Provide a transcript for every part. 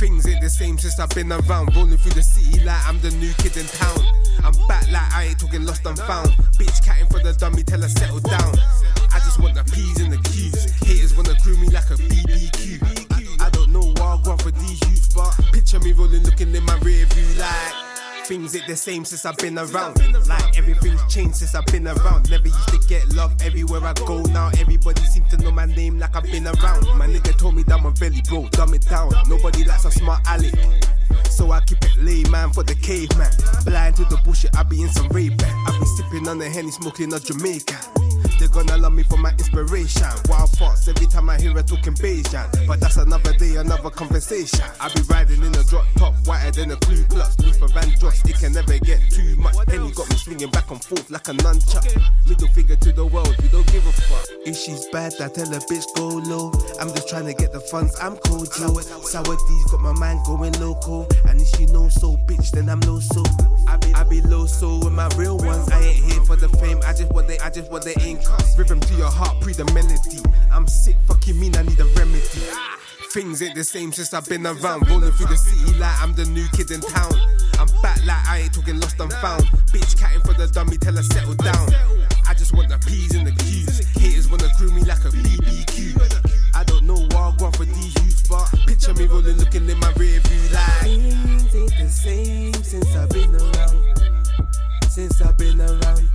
Things ain't the same since I've been around. Rolling through the city like I'm the new kid in town. I'm back like I ain't talking lost and found. Bitch catting for the dummy, tell her settle down. Things ain't the same since I've been around. Like everything's changed since I've been around. Never used to get love everywhere I go now. Everybody seems to know my name like I've been around. My nigga told me that my belly, bro, dumb it down. Nobody likes a smart aleck. So I keep it lay, man, for the caveman. Blind to the bullshit, I be in some rape. I be sipping on the henny, smoking a Jamaica. They're gonna love me for my inspiration. Wild thoughts every time I hear her talking Bayesian. But that's another day, another conversation. I be riding in a drop top, whiter than a Ku Klux. Luther Vandross, it can never get too much. Penny got me swinging back and forth like a nunchuck. Middle finger to the world, we don't give a fuck. If she's bad, I tell her bitch go low. I'm just trying to get the funds, I'm cold, Joe. Sour D's got my mind going loco. And if she knows so, bitch, then I'm low so. I be, I be low so with my real ones. I ain't here for the fame, I just want the, I just want the income. Rhythm to your heart, pre the melody. I'm sick, fucking mean, I need a remedy. Things ain't the same since I've been around. Rolling through the city like I'm the new kid in town. I'm back like I ain't talking lost and found. Bitch catting for the dummy, tell her settle down. I just want the P's and the Q's. Haters wanna crew me like a BBQ. I don't know why I want for these youths, but picture me rolling, looking in my rear view like. Things ain't the same since I've been around. Since I've been around.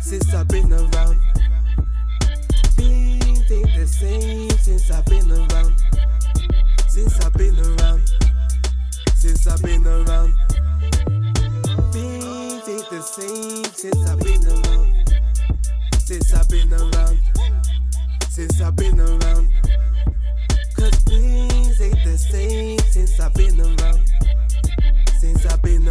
Since I've been around. Things ain't the same since I've been around. Since I've been around. Since I've been around. Been around. Since I've been around. Cause things ain't the same since I've been around. Since I've been